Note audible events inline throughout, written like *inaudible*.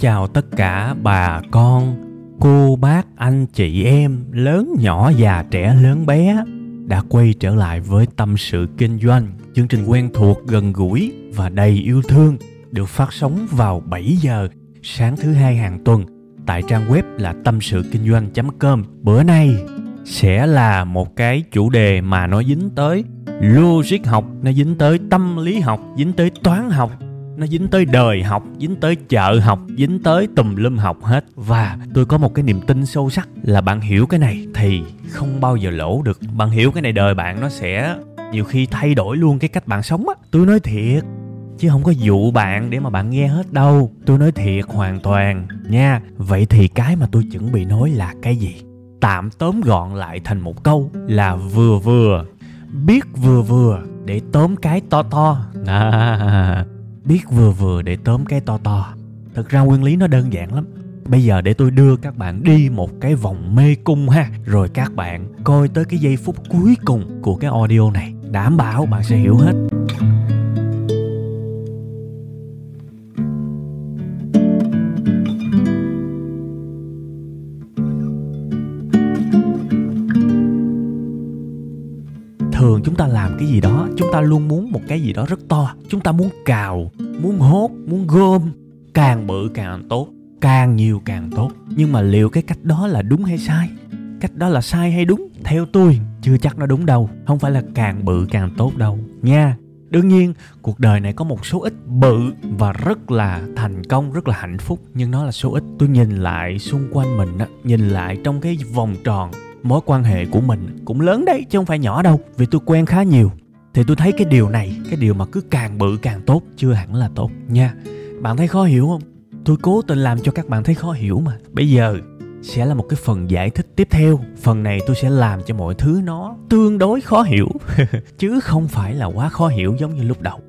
Chào tất cả bà con, cô bác, anh chị em, lớn nhỏ già trẻ lớn bé đã quay trở lại với tâm sự kinh doanh, chương trình quen thuộc, gần gũi và đầy yêu thương được phát sóng vào 7 giờ sáng thứ hai hàng tuần tại trang web là tâm sự kinh doanh.com. Bữa nay sẽ là một cái chủ đề mà nó dính tới logic học, nó dính tới tâm lý học, dính tới toán học, nó dính tới đời học dính tới chợ học dính tới tùm lum học hết. Và tôi có một cái niềm tin sâu sắc là bạn hiểu cái này thì không bao giờ lỗ được. Bạn hiểu cái này đời bạn nó sẽ nhiều khi thay đổi luôn cái cách bạn sống á. Tôi nói thiệt chứ không có dụ bạn để mà bạn nghe hết đâu. Tôi nói thiệt hoàn toàn nha. Vậy thì cái mà tôi chuẩn bị nói là cái gì? Tạm tóm gọn lại thành một câu là vừa vừa. Biết vừa vừa để tóm cái to to. À, biết vừa vừa để tóm cái to to. Thực ra nguyên lý nó đơn giản lắm. Bây giờ để tôi đưa các bạn đi một cái vòng mê cung ha. Rồi các bạn coi tới cái giây phút cuối cùng của cái audio này. Đảm bảo bạn sẽ hiểu hết. Thường chúng ta làm cái gì đó chúng ta luôn muốn một cái gì đó rất to. Chúng ta muốn cào, muốn hốt, muốn gom. Càng bự càng tốt, càng nhiều càng tốt. Nhưng mà liệu cái cách đó là đúng hay sai? Cách đó là sai hay đúng? Theo tôi, chưa chắc nó đúng đâu. Không phải là càng bự càng tốt đâu. Nha, đương nhiên, cuộc đời này có một số ít bự và rất là thành công, rất là hạnh phúc. Nhưng nó là số ít. Tôi nhìn lại xung quanh mình á, nhìn lại trong cái vòng tròn, mối quan hệ của mình cũng lớn đấy, chứ không phải nhỏ đâu. Vì tôi quen khá nhiều thì tôi thấy cái điều này, cái điều mà cứ càng bự càng tốt, chưa hẳn là tốt nha. Bạn thấy khó hiểu không? Tôi cố tình làm cho các bạn thấy khó hiểu mà. Bây giờ sẽ là một cái phần giải thích tiếp theo. Phần này tôi sẽ làm cho mọi thứ nó tương đối khó hiểu. *laughs* Chứ không phải là quá khó hiểu giống như lúc đầu.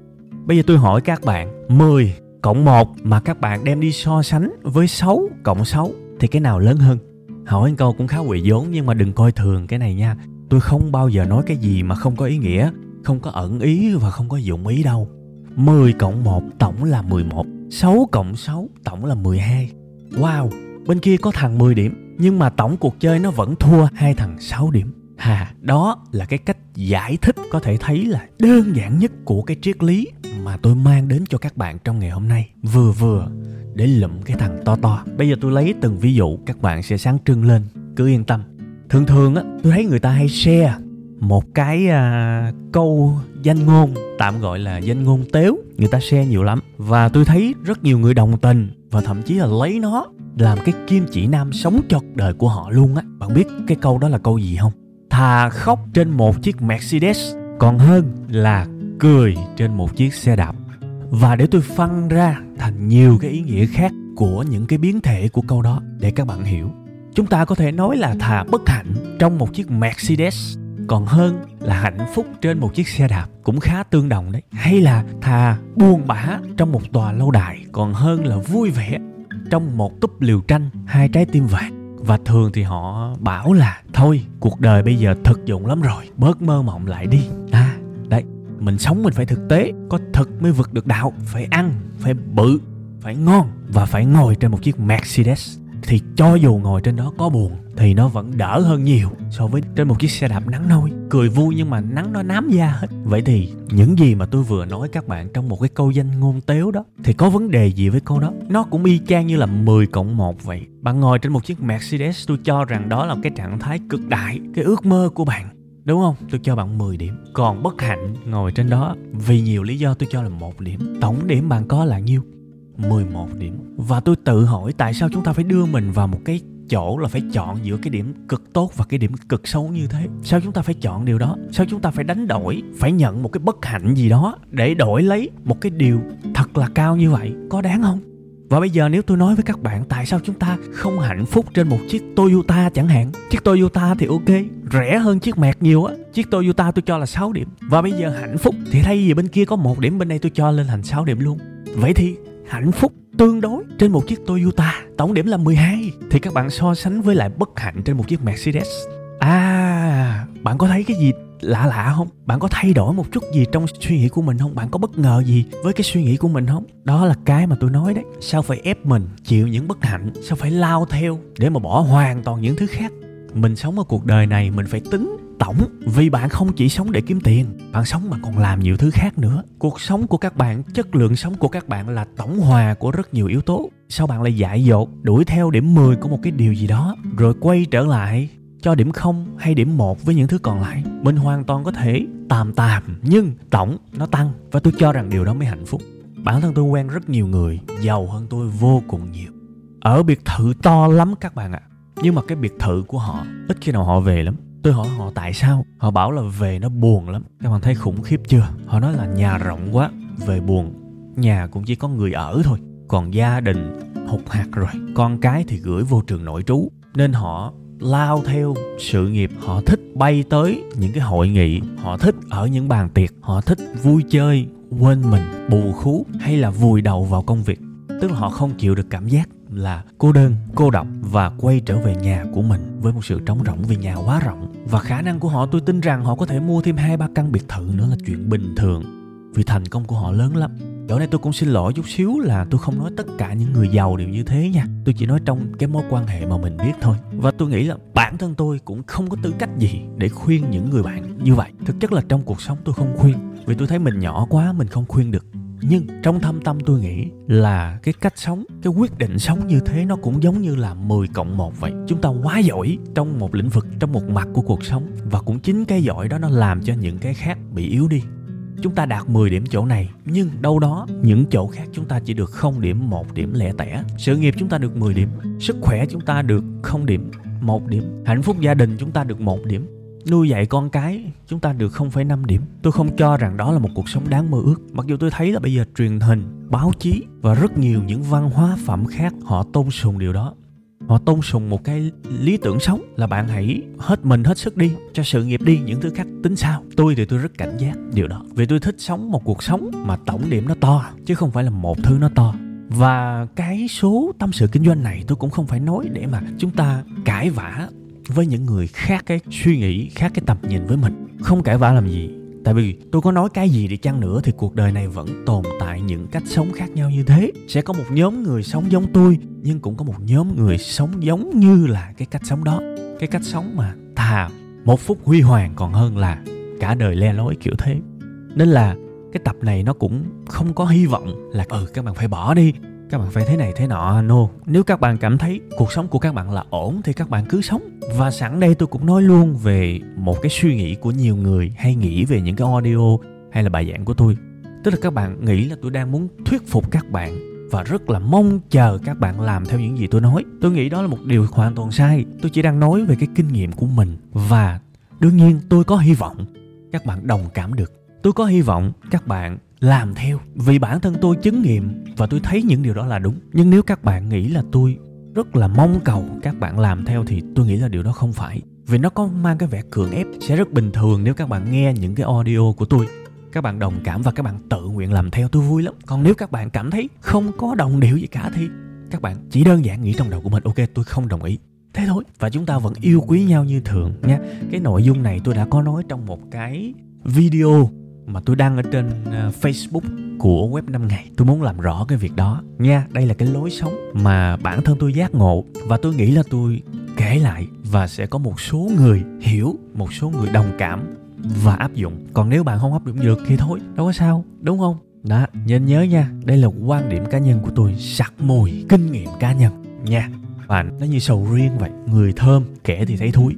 Bây giờ tôi hỏi các bạn 10 cộng 1 mà các bạn đem đi so sánh với 6 cộng 6 thì cái nào lớn hơn? Hỏi câu cũng khá quỷ vốn nhưng mà đừng coi thường cái này nha. Tôi không bao giờ nói cái gì mà không có ý nghĩa không có ẩn ý và không có dụng ý đâu 10 cộng 1 tổng là 11 6 cộng 6 tổng là 12 Wow, bên kia có thằng 10 điểm Nhưng mà tổng cuộc chơi nó vẫn thua hai thằng 6 điểm Hà, đó là cái cách giải thích có thể thấy là đơn giản nhất của cái triết lý mà tôi mang đến cho các bạn trong ngày hôm nay. Vừa vừa để lụm cái thằng to to. Bây giờ tôi lấy từng ví dụ các bạn sẽ sáng trưng lên, cứ yên tâm. Thường thường á, tôi thấy người ta hay share một cái à, câu danh ngôn tạm gọi là danh ngôn tếu người ta share nhiều lắm. Và tôi thấy rất nhiều người đồng tình và thậm chí là lấy nó làm cái kim chỉ nam sống chật đời của họ luôn á. Bạn biết cái câu đó là câu gì không? Thà khóc trên một chiếc mercedes còn hơn là cười trên một chiếc xe đạp. Và để tôi phân ra thành nhiều cái ý nghĩa khác của những cái biến thể của câu đó để các bạn hiểu. Chúng ta có thể nói là thà bất hạnh trong một chiếc mercedes còn hơn là hạnh phúc trên một chiếc xe đạp cũng khá tương đồng đấy. Hay là thà buồn bã trong một tòa lâu đài, còn hơn là vui vẻ trong một túp liều tranh, hai trái tim vàng. Và thường thì họ bảo là, thôi, cuộc đời bây giờ thực dụng lắm rồi, bớt mơ mộng lại đi. À đấy, mình sống mình phải thực tế, có thực mới vực được đạo, phải ăn, phải bự, phải ngon và phải ngồi trên một chiếc mercedes thì cho dù ngồi trên đó có buồn, thì nó vẫn đỡ hơn nhiều so với trên một chiếc xe đạp nắng nôi cười vui nhưng mà nắng nó nám da hết vậy thì những gì mà tôi vừa nói các bạn trong một cái câu danh ngôn tếu đó, thì có vấn đề gì với câu đó nó cũng y chang như là 10 cộng 1 vậy bạn ngồi trên một chiếc Mercedes, tôi cho rằng đó là cái trạng thái cực đại, cái ước mơ của bạn Đúng không? Tôi cho bạn 10 điểm. Còn bất hạnh ngồi trên đó, vì nhiều lý do tôi cho là một điểm. Tổng điểm bạn có là nhiêu? 11 điểm. Và tôi tự hỏi tại sao chúng ta phải đưa mình vào một cái chỗ là phải chọn giữa cái điểm cực tốt và cái điểm cực xấu như thế? Sao chúng ta phải chọn điều đó? Sao chúng ta phải đánh đổi phải nhận một cái bất hạnh gì đó để đổi lấy một cái điều thật là cao như vậy? Có đáng không? Và bây giờ nếu tôi nói với các bạn tại sao chúng ta không hạnh phúc trên một chiếc Toyota chẳng hạn? Chiếc Toyota thì ok, rẻ hơn chiếc Mẹt nhiều á. Chiếc Toyota tôi cho là 6 điểm. Và bây giờ hạnh phúc thì thay vì bên kia có một điểm bên đây tôi cho lên thành 6 điểm luôn. Vậy thì hạnh phúc tương đối trên một chiếc Toyota. Tổng điểm là 12 thì các bạn so sánh với lại bất hạnh trên một chiếc Mercedes. À bạn có thấy cái gì lạ lạ không? Bạn có thay đổi một chút gì trong suy nghĩ của mình không? Bạn có bất ngờ gì với cái suy nghĩ của mình không? Đó là cái mà tôi nói đấy. Sao phải ép mình chịu những bất hạnh? Sao phải lao theo để mà bỏ hoàn toàn những thứ khác? Mình sống ở cuộc đời này mình phải tính tổng, vì bạn không chỉ sống để kiếm tiền, bạn sống mà còn làm nhiều thứ khác nữa. Cuộc sống của các bạn, chất lượng sống của các bạn là tổng hòa của rất nhiều yếu tố. Sao bạn lại dại dột, đuổi theo điểm 10 của một cái điều gì đó, rồi quay trở lại cho điểm không hay điểm một với những thứ còn lại? Mình hoàn toàn có thể tạm tạm, nhưng tổng nó tăng, và tôi cho rằng điều đó mới hạnh phúc. Bản thân tôi quen rất nhiều người, giàu hơn tôi vô cùng nhiều. Ở biệt thự to lắm các bạn ạ, nhưng mà cái biệt thự của họ, ít khi nào họ về lắm tôi hỏi họ, tại sao? Họ bảo là về nó buồn lắm. Các bạn thấy khủng khiếp chưa? Họ nói là nhà rộng quá, về buồn. Nhà cũng chỉ có người ở thôi, còn gia đình hụt hạt rồi. Con cái thì gửi vô trường nội trú. Nên họ lao theo sự nghiệp. Họ thích bay tới những cái hội nghị. Họ thích ở những bàn tiệc. Họ thích vui chơi quên mình, bù khú hay là vùi đầu vào công việc. Tức là họ không chịu được cảm giác là cô đơn, cô độc và quay trở về nhà của mình với một sự trống rỗng vì nhà quá rộng. Và khả năng của họ, tôi tin rằng họ có thể mua thêm hai ba căn biệt thự nữa là chuyện bình thường. Vì thành công của họ lớn lắm. Chỗ này tôi cũng xin lỗi chút xíu là tôi không nói tất cả những người giàu đều như thế nha. Tôi chỉ nói trong cái mối quan hệ mà mình biết thôi. Và tôi nghĩ là bản thân tôi cũng không có tư cách gì để khuyên những người bạn như vậy. Thực chất là trong cuộc sống tôi không khuyên. Vì tôi thấy mình nhỏ quá, mình không khuyên được nhưng trong thâm tâm tôi nghĩ là cái cách sống, cái quyết định sống như thế nó cũng giống như là 10 cộng 1 vậy. Chúng ta quá giỏi trong một lĩnh vực, trong một mặt của cuộc sống. Và cũng chính cái giỏi đó nó làm cho những cái khác bị yếu đi. Chúng ta đạt 10 điểm chỗ này, nhưng đâu đó những chỗ khác chúng ta chỉ được 0 điểm 1 điểm lẻ tẻ. Sự nghiệp chúng ta được 10 điểm, sức khỏe chúng ta được 0 điểm 1 điểm, hạnh phúc gia đình chúng ta được 1 điểm nuôi dạy con cái chúng ta được 0,5 điểm. Tôi không cho rằng đó là một cuộc sống đáng mơ ước. Mặc dù tôi thấy là bây giờ truyền hình, báo chí và rất nhiều những văn hóa phẩm khác họ tôn sùng điều đó. Họ tôn sùng một cái lý tưởng sống là bạn hãy hết mình hết sức đi cho sự nghiệp đi những thứ khác tính sao. Tôi thì tôi rất cảnh giác điều đó. Vì tôi thích sống một cuộc sống mà tổng điểm nó to chứ không phải là một thứ nó to và cái số tâm sự kinh doanh này tôi cũng không phải nói để mà chúng ta cãi vã với những người khác cái suy nghĩ, khác cái tầm nhìn với mình. Không cãi vã làm gì. Tại vì tôi có nói cái gì đi chăng nữa thì cuộc đời này vẫn tồn tại những cách sống khác nhau như thế. Sẽ có một nhóm người sống giống tôi, nhưng cũng có một nhóm người sống giống như là cái cách sống đó. Cái cách sống mà thà một phút huy hoàng còn hơn là cả đời le lối kiểu thế. Nên là cái tập này nó cũng không có hy vọng là ừ các bạn phải bỏ đi các bạn phải thế này, thế nọ. No, nếu các bạn cảm thấy cuộc sống của các bạn là ổn thì các bạn cứ sống. Và sẵn đây tôi cũng nói luôn về một cái suy nghĩ của nhiều người hay nghĩ về những cái audio hay là bài giảng của tôi. Tức là các bạn nghĩ là tôi đang muốn thuyết phục các bạn và rất là mong chờ các bạn làm theo những gì tôi nói. Tôi nghĩ đó là một điều hoàn toàn sai. Tôi chỉ đang nói về cái kinh nghiệm của mình. Và đương nhiên tôi có hy vọng các bạn đồng cảm được. Tôi có hy vọng các bạn làm theo. Vì bản thân tôi chứng nghiệm và tôi thấy những điều đó là đúng. Nhưng nếu các bạn nghĩ là tôi rất là mong cầu các bạn làm theo thì tôi nghĩ là điều đó không phải. Vì nó có mang cái vẻ cưỡng ép, sẽ rất bình thường nếu các bạn nghe những cái audio của tôi. Các bạn đồng cảm và các bạn tự nguyện làm theo, tôi vui lắm. Còn nếu các bạn cảm thấy không có đồng điệu gì cả thì các bạn chỉ đơn giản nghĩ trong đầu của mình, ok, tôi không đồng ý. Thế thôi. Và chúng ta vẫn yêu quý nhau như thường nha. Cái nội dung này tôi đã có nói trong một cái video mà tôi đăng ở trên ờ, Facebook của web 5 ngày. Tôi muốn làm rõ cái việc đó. Nha, đây là cái lối sống mà bản thân tôi giác ngộ. Và tôi nghĩ là tôi kể lại và sẽ có một số người hiểu, một số người đồng cảm và áp dụng. Còn nếu bạn không áp dụng được thì thôi, đâu có sao, đúng không? Đó nhớ nhớ nha, đây là quan điểm cá nhân của tôi, sặc mùi kinh nghiệm cá nhân. Nha và nó như sầu riêng vậy, người thơm, kẻ thì thấy thúi.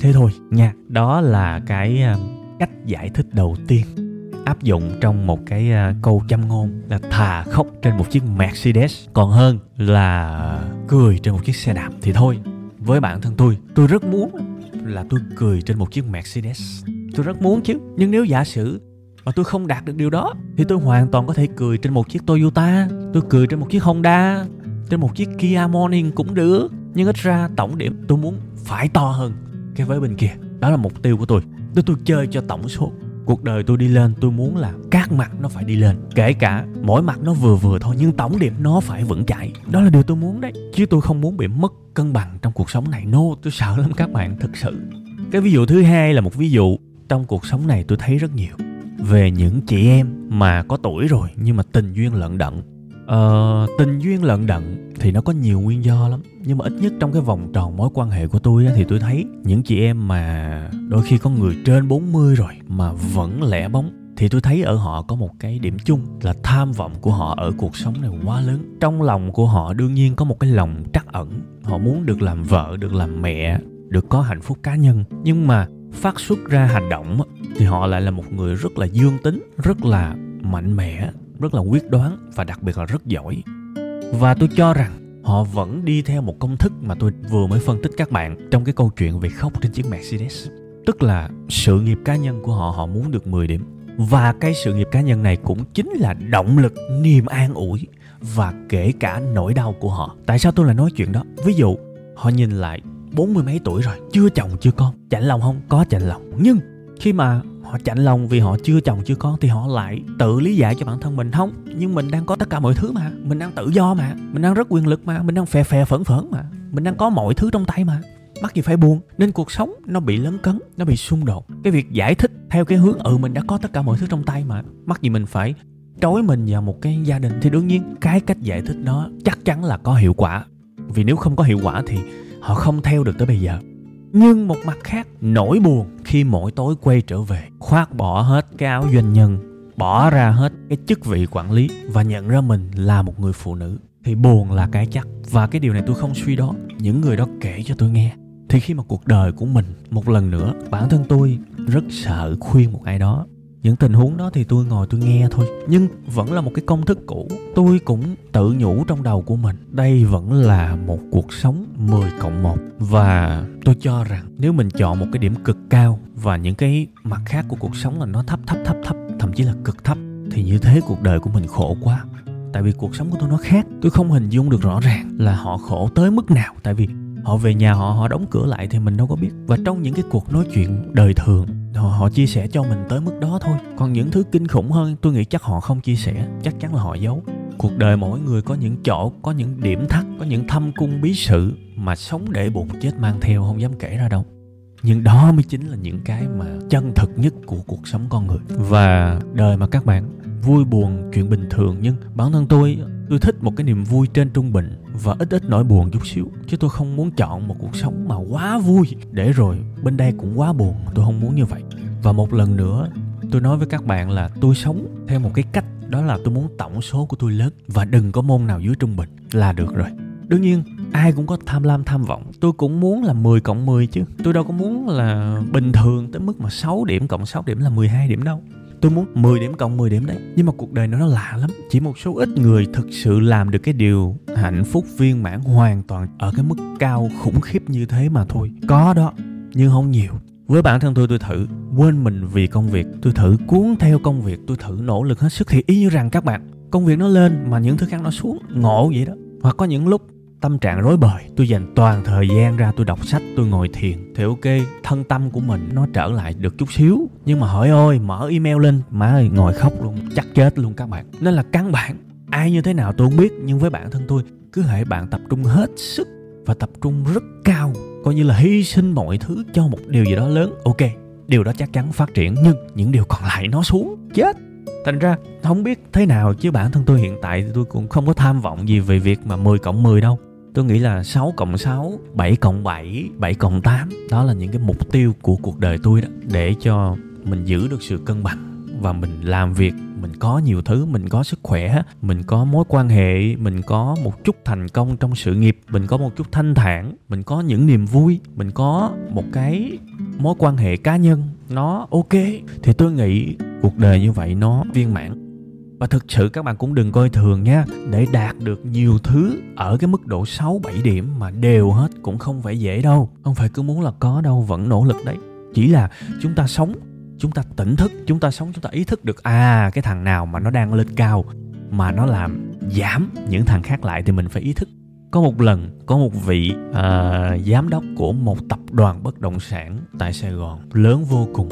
Thế thôi, nha, đó là cái ờ, cách giải thích đầu tiên áp dụng trong một cái à, câu châm ngôn là thà khóc trên một chiếc Mercedes. Còn hơn là cười trên một chiếc xe đạp thì thôi. Với bản thân tôi tôi rất muốn là tôi cười trên một chiếc Mercedes. Tôi rất muốn chứ. Nhưng nếu giả sử mà tôi không đạt được điều đó, thì tôi hoàn toàn có thể cười trên một chiếc Toyota, tôi cười trên một chiếc Honda, trên một chiếc Kia Morning cũng được. Nhưng ít ra tổng điểm tôi muốn phải to hơn cái với bên kia. Đó là mục tiêu của tôi. Tôi tôi chơi cho tổng số cuộc đời tôi đi lên, tôi muốn là các mặt nó phải đi lên. Kể cả mỗi mặt nó vừa vừa thôi, nhưng tổng điểm nó phải vững chãi. Đó là điều tôi muốn đấy. Chứ tôi không muốn bị mất cân bằng trong cuộc sống này. No tôi sợ lắm các bạn thực sự. Cái ví dụ thứ hai là một ví dụ. Trong cuộc sống này tôi thấy rất nhiều. Về những chị em mà có tuổi rồi, nhưng mà tình duyên lận đận ờ, tình duyên lận đận thì nó có nhiều nguyên do lắm. Nhưng mà ít nhất trong cái vòng tròn mối quan hệ của tôi á, thì tôi thấy những chị em mà đôi khi có người trên 40 rồi mà vẫn lẻ bóng thì tôi thấy ở họ có một cái điểm chung là tham vọng của họ ở cuộc sống này quá lớn. Trong lòng của họ đương nhiên có một cái lòng trắc ẩn. Họ muốn được làm vợ được làm mẹ được có hạnh phúc cá nhân. Nhưng mà phát xuất ra hành động thì họ lại là một người rất là dương tính rất là mạnh mẽ rất là quyết đoán và đặc biệt là rất giỏi. Và tôi cho rằng họ vẫn đi theo một công thức mà tôi vừa mới phân tích các bạn trong cái câu chuyện về khóc trên chiếc Mercedes. Tức là sự nghiệp cá nhân của họ họ muốn được 10 điểm. Và cái sự nghiệp cá nhân này cũng chính là động lực, niềm an ủi và kể cả nỗi đau của họ. Tại sao tôi lại nói chuyện đó? Ví dụ, họ nhìn lại bốn mươi mấy tuổi rồi, chưa chồng, chưa con. Chạnh lòng không? Có chạnh lòng. Nhưng khi mà họ chạnh lòng vì họ chưa chồng, chưa con thì họ lại tự lý giải cho bản thân mình. Không, nhưng mình đang có tất cả mọi thứ mà. Mình đang tự do mà. Mình đang rất quyền lực mà. Mình đang phè phè phẫn phẫn mà. Mình đang có mọi thứ trong tay mà. Mắc gì phải buồn. Nên cuộc sống nó bị lấn cấn, nó bị xung đột. Cái việc giải thích theo cái hướng ừ mình đã có tất cả mọi thứ trong tay mà. Mắc gì mình phải trói mình vào một cái gia đình. Thì đương nhiên, cái cách giải thích đó chắc chắn là có hiệu quả. Vì nếu không có hiệu quả thì họ không theo được tới bây giờ nhưng một mặt khác, nỗi buồn khi mỗi tối quay trở về, khoác bỏ hết cái áo doanh nhân, bỏ ra hết cái chức vị quản lý và nhận ra mình là một người phụ nữ, thì buồn là cái chắc. Và cái điều này tôi không suy đoán, những người đó kể cho tôi nghe. Thì khi mà cuộc đời của mình, một lần nữa, bản thân tôi rất sợ khuyên một ai đó những tình huống đó thì tôi ngồi tôi nghe thôi. Nhưng vẫn là một cái công thức cũ. Tôi cũng tự nhủ trong đầu của mình, đây vẫn là một cuộc sống 10 cộng 1 và tôi cho rằng nếu mình chọn một cái điểm cực cao và những cái mặt khác của cuộc sống là nó thấp thấp thấp thấp, thậm chí là cực thấp, thì như thế cuộc đời của mình khổ quá. Tại vì cuộc sống của tôi nó khác. Tôi không hình dung được rõ ràng là họ khổ tới mức nào. Tại vì họ về nhà họ họ đóng cửa lại thì mình đâu có biết. Và trong những cái cuộc nói chuyện đời thường họ, họ chia sẻ cho mình tới mức đó thôi. Còn những thứ kinh khủng hơn tôi nghĩ chắc họ không chia sẻ. Chắc chắn là họ giấu. Cuộc đời mỗi người có những chỗ có những điểm thắt có những thâm cung bí sự mà sống để bụng chết mang theo không dám kể ra đâu. Nhưng đó mới chính là những cái mà chân thực nhất của cuộc sống con người. Và đời mà các bạn vui buồn, chuyện bình thường, nhưng bản thân tôi tôi thích một cái niềm vui trên trung bình và ít ít nỗi buồn chút xíu, chứ tôi không muốn chọn một cuộc sống mà quá vui. Để rồi, bên đây cũng quá buồn tôi không muốn như vậy. Và một lần nữa, tôi nói với các bạn là tôi sống theo một cái cách, đó là tôi muốn tổng số của tôi lớn và đừng có môn nào dưới trung bình là được rồi. Đương nhiên, ai cũng có tham lam, tham vọng. Tôi cũng muốn là 10 cộng 10 chứ. Tôi đâu có muốn là bình thường tới mức mà 6 điểm cộng 6 điểm là 12 điểm đâu tôi muốn 10 điểm cộng 10 điểm đấy. Nhưng mà cuộc đời nó nó lạ lắm. Chỉ một số ít người thực sự làm được cái điều hạnh phúc viên mãn hoàn toàn ở cái mức cao khủng khiếp như thế mà thôi. Có đó, nhưng không nhiều. Với bản thân tôi tôi thử. Quên mình vì công việc, tôi thử cuốn theo công việc, tôi thử nỗ lực hết sức. Thì y như rằng các bạn, công việc nó lên mà những thứ khác nó xuống, ngộ vậy đó. Hoặc có những lúc tâm trạng rối bời. Tôi dành toàn thời gian ra tôi đọc sách, tôi ngồi thiền. Thì ok, thân tâm của mình nó trở lại được chút xíu. Nhưng mà hỏi ơi, mở email lên. Má ơi, ngồi khóc luôn, chắc chết luôn các bạn. Nên là căn bản, ai như thế nào tôi không biết. Nhưng với bản thân tôi, cứ hệ bạn tập trung hết sức và tập trung rất cao, coi như là hy sinh mọi thứ cho một điều gì đó lớn, ok, điều đó chắc chắn phát triển. Nhưng những điều còn lại nó xuống, chết. Thành ra, không biết thế nào. Chứ bản thân tôi hiện tại tôi cũng không có tham vọng gì về việc mà 10 cộng 10 đâu tôi nghĩ là 6 cộng 6, 7 cộng 7, 7 cộng 8 đó là những cái mục tiêu của cuộc đời tôi đó để cho mình giữ được sự cân bằng và mình làm việc mình có nhiều thứ mình có sức khỏe mình có mối quan hệ mình có một chút thành công trong sự nghiệp mình có một chút thanh thản mình có những niềm vui mình có một cái mối quan hệ cá nhân nó ok. Thì tôi nghĩ cuộc đời như vậy nó viên mãn và thực sự các bạn cũng đừng coi thường nha để đạt được nhiều thứ ở cái mức độ 6 7 điểm mà đều hết cũng không phải dễ đâu. Không phải cứ muốn là có đâu vẫn nỗ lực đấy. Chỉ là chúng ta sống chúng ta tỉnh thức chúng ta sống chúng ta ý thức được à cái thằng nào mà nó đang lên cao mà nó làm giảm những thằng khác lại thì mình phải ý thức. Có một lần có một vị uh, giám đốc của một tập đoàn bất động sản tại sài gòn lớn vô cùng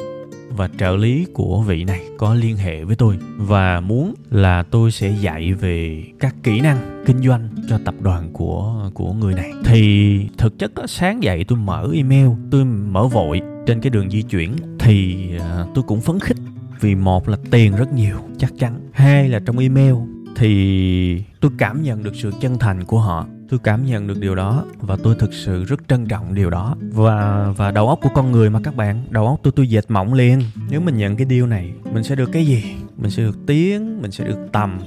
và trợ lý của vị này có liên hệ với tôi và muốn là tôi sẽ dạy về các kỹ năng kinh doanh cho tập đoàn của của người này. Thì thực chất đó, sáng dậy tôi mở email tôi mở vội trên cái đường di chuyển thì à, tôi cũng phấn khích vì một là tiền rất nhiều chắc chắn. Hai là trong email thì tôi cảm nhận được sự chân thành của họ tôi cảm nhận được điều đó và tôi thực sự rất trân trọng điều đó. Và và đầu óc của con người mà các bạn, đầu óc tôi tôi dệt mộng liền. Nếu mình nhận cái điều này, mình sẽ được cái gì? Mình sẽ được tiếng, mình sẽ được tầm,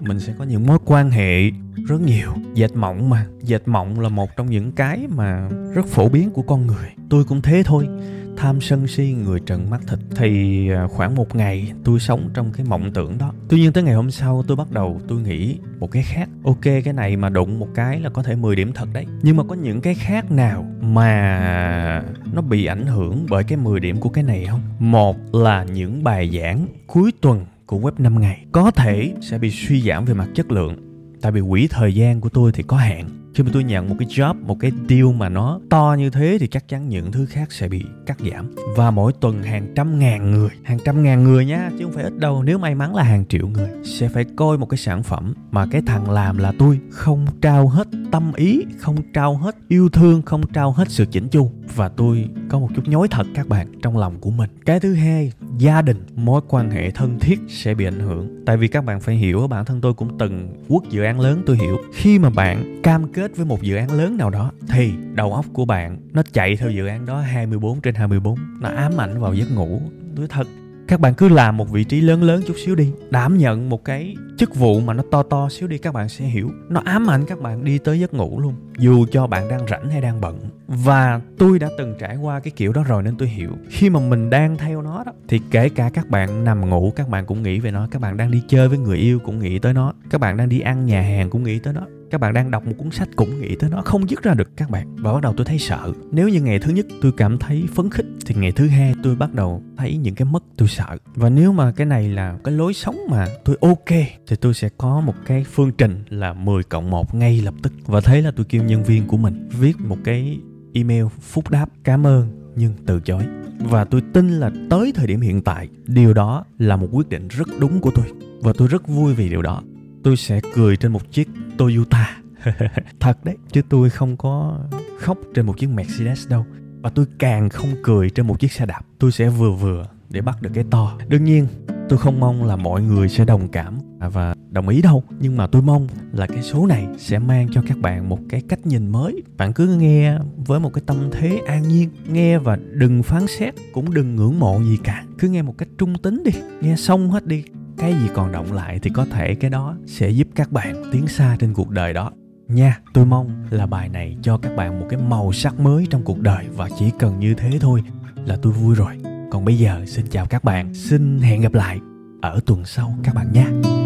mình sẽ có những mối quan hệ rất nhiều. Dệt mộng mà, dệt mộng là một trong những cái mà rất phổ biến của con người. Tôi cũng thế thôi tham sân si, người trần mắt thịt, thì à, khoảng một ngày tôi sống trong cái mộng tưởng đó. Tuy nhiên tới ngày hôm sau tôi bắt đầu tôi nghĩ một cái khác. Ok, cái này mà đụng một cái là có thể 10 điểm thật đấy. Nhưng mà có những cái khác nào mà nó bị ảnh hưởng bởi cái 10 điểm của cái này không? Một là những bài giảng cuối tuần của web 5 ngày có thể sẽ bị suy giảm về mặt chất lượng. Tại vì quỹ thời gian của tôi thì có hạn khi mà tôi nhận một cái job, một cái deal mà nó to như thế thì chắc chắn những thứ khác sẽ bị cắt giảm. Và mỗi tuần hàng trăm ngàn người, hàng trăm ngàn người nha, chứ không phải ít đâu, nếu may mắn là hàng triệu người sẽ phải coi một cái sản phẩm mà cái thằng làm là tôi không trao hết tâm ý, không trao hết yêu thương, không trao hết sự chỉnh chu. Và tôi có một chút nhói thật các bạn, trong lòng của mình. Cái thứ hai, gia đình, mối quan hệ thân thiết sẽ bị ảnh hưởng. Tại vì các bạn phải hiểu, bản thân tôi cũng từng quốc dự án lớn, tôi hiểu. Khi mà bạn cam kết với một dự án lớn nào đó, thì đầu óc của bạn nó chạy theo dự án đó 24 trên 24 nó ám ảnh vào giấc ngủ. Tôi thật, các bạn cứ làm một vị trí lớn lớn chút xíu đi, đảm nhận một cái chức vụ mà nó to to xíu đi, các bạn sẽ hiểu. Nó ám ảnh các bạn đi tới giấc ngủ luôn, dù cho bạn đang rảnh hay đang bận. Và tôi đã từng trải qua cái kiểu đó rồi nên tôi hiểu. Khi mà mình đang theo nó đó, thì kể cả các bạn nằm ngủ, các bạn cũng nghĩ về nó, các bạn đang đi chơi với người yêu cũng nghĩ tới nó, các bạn đang đi ăn nhà hàng cũng nghĩ tới nó các bạn đang đọc một cuốn sách cũng nghĩ tới nó, không dứt ra được các bạn. Và bắt đầu tôi thấy sợ. Nếu như ngày thứ nhất tôi cảm thấy phấn khích, thì ngày thứ hai tôi bắt đầu thấy những cái mất tôi sợ. Và nếu mà cái này là cái lối sống mà tôi ok, thì tôi sẽ có một cái phương trình là 10 cộng 1 ngay lập tức. Và thế là tôi kêu nhân viên của mình viết một cái email phúc đáp, cảm ơn, nhưng từ chối. Và tôi tin là tới thời điểm hiện tại, điều đó là một quyết định rất đúng của tôi. Và tôi rất vui vì điều đó. Tôi sẽ cười trên một chiếc Toyota. *laughs* Thật đấy chứ tôi không có khóc trên một chiếc Mercedes đâu. Và tôi càng không cười trên một chiếc xe đạp. Tôi sẽ vừa vừa để bắt được cái to. Đương nhiên tôi không mong là mọi người sẽ đồng cảm và đồng ý đâu. Nhưng mà tôi mong là cái số này sẽ mang cho các bạn một cái cách nhìn mới. Bạn cứ nghe với một cái tâm thế an nhiên. Nghe và đừng phán xét cũng đừng ngưỡng mộ gì cả. Cứ nghe một cách trung tính đi. Nghe xong hết đi cái gì còn động lại thì có thể cái đó sẽ giúp các bạn tiến xa trên cuộc đời đó. Nha, tôi mong là bài này cho các bạn một cái màu sắc mới trong cuộc đời và chỉ cần như thế thôi là tôi vui rồi. Còn bây giờ, xin chào các bạn. Xin hẹn gặp lại ở tuần sau các bạn nha.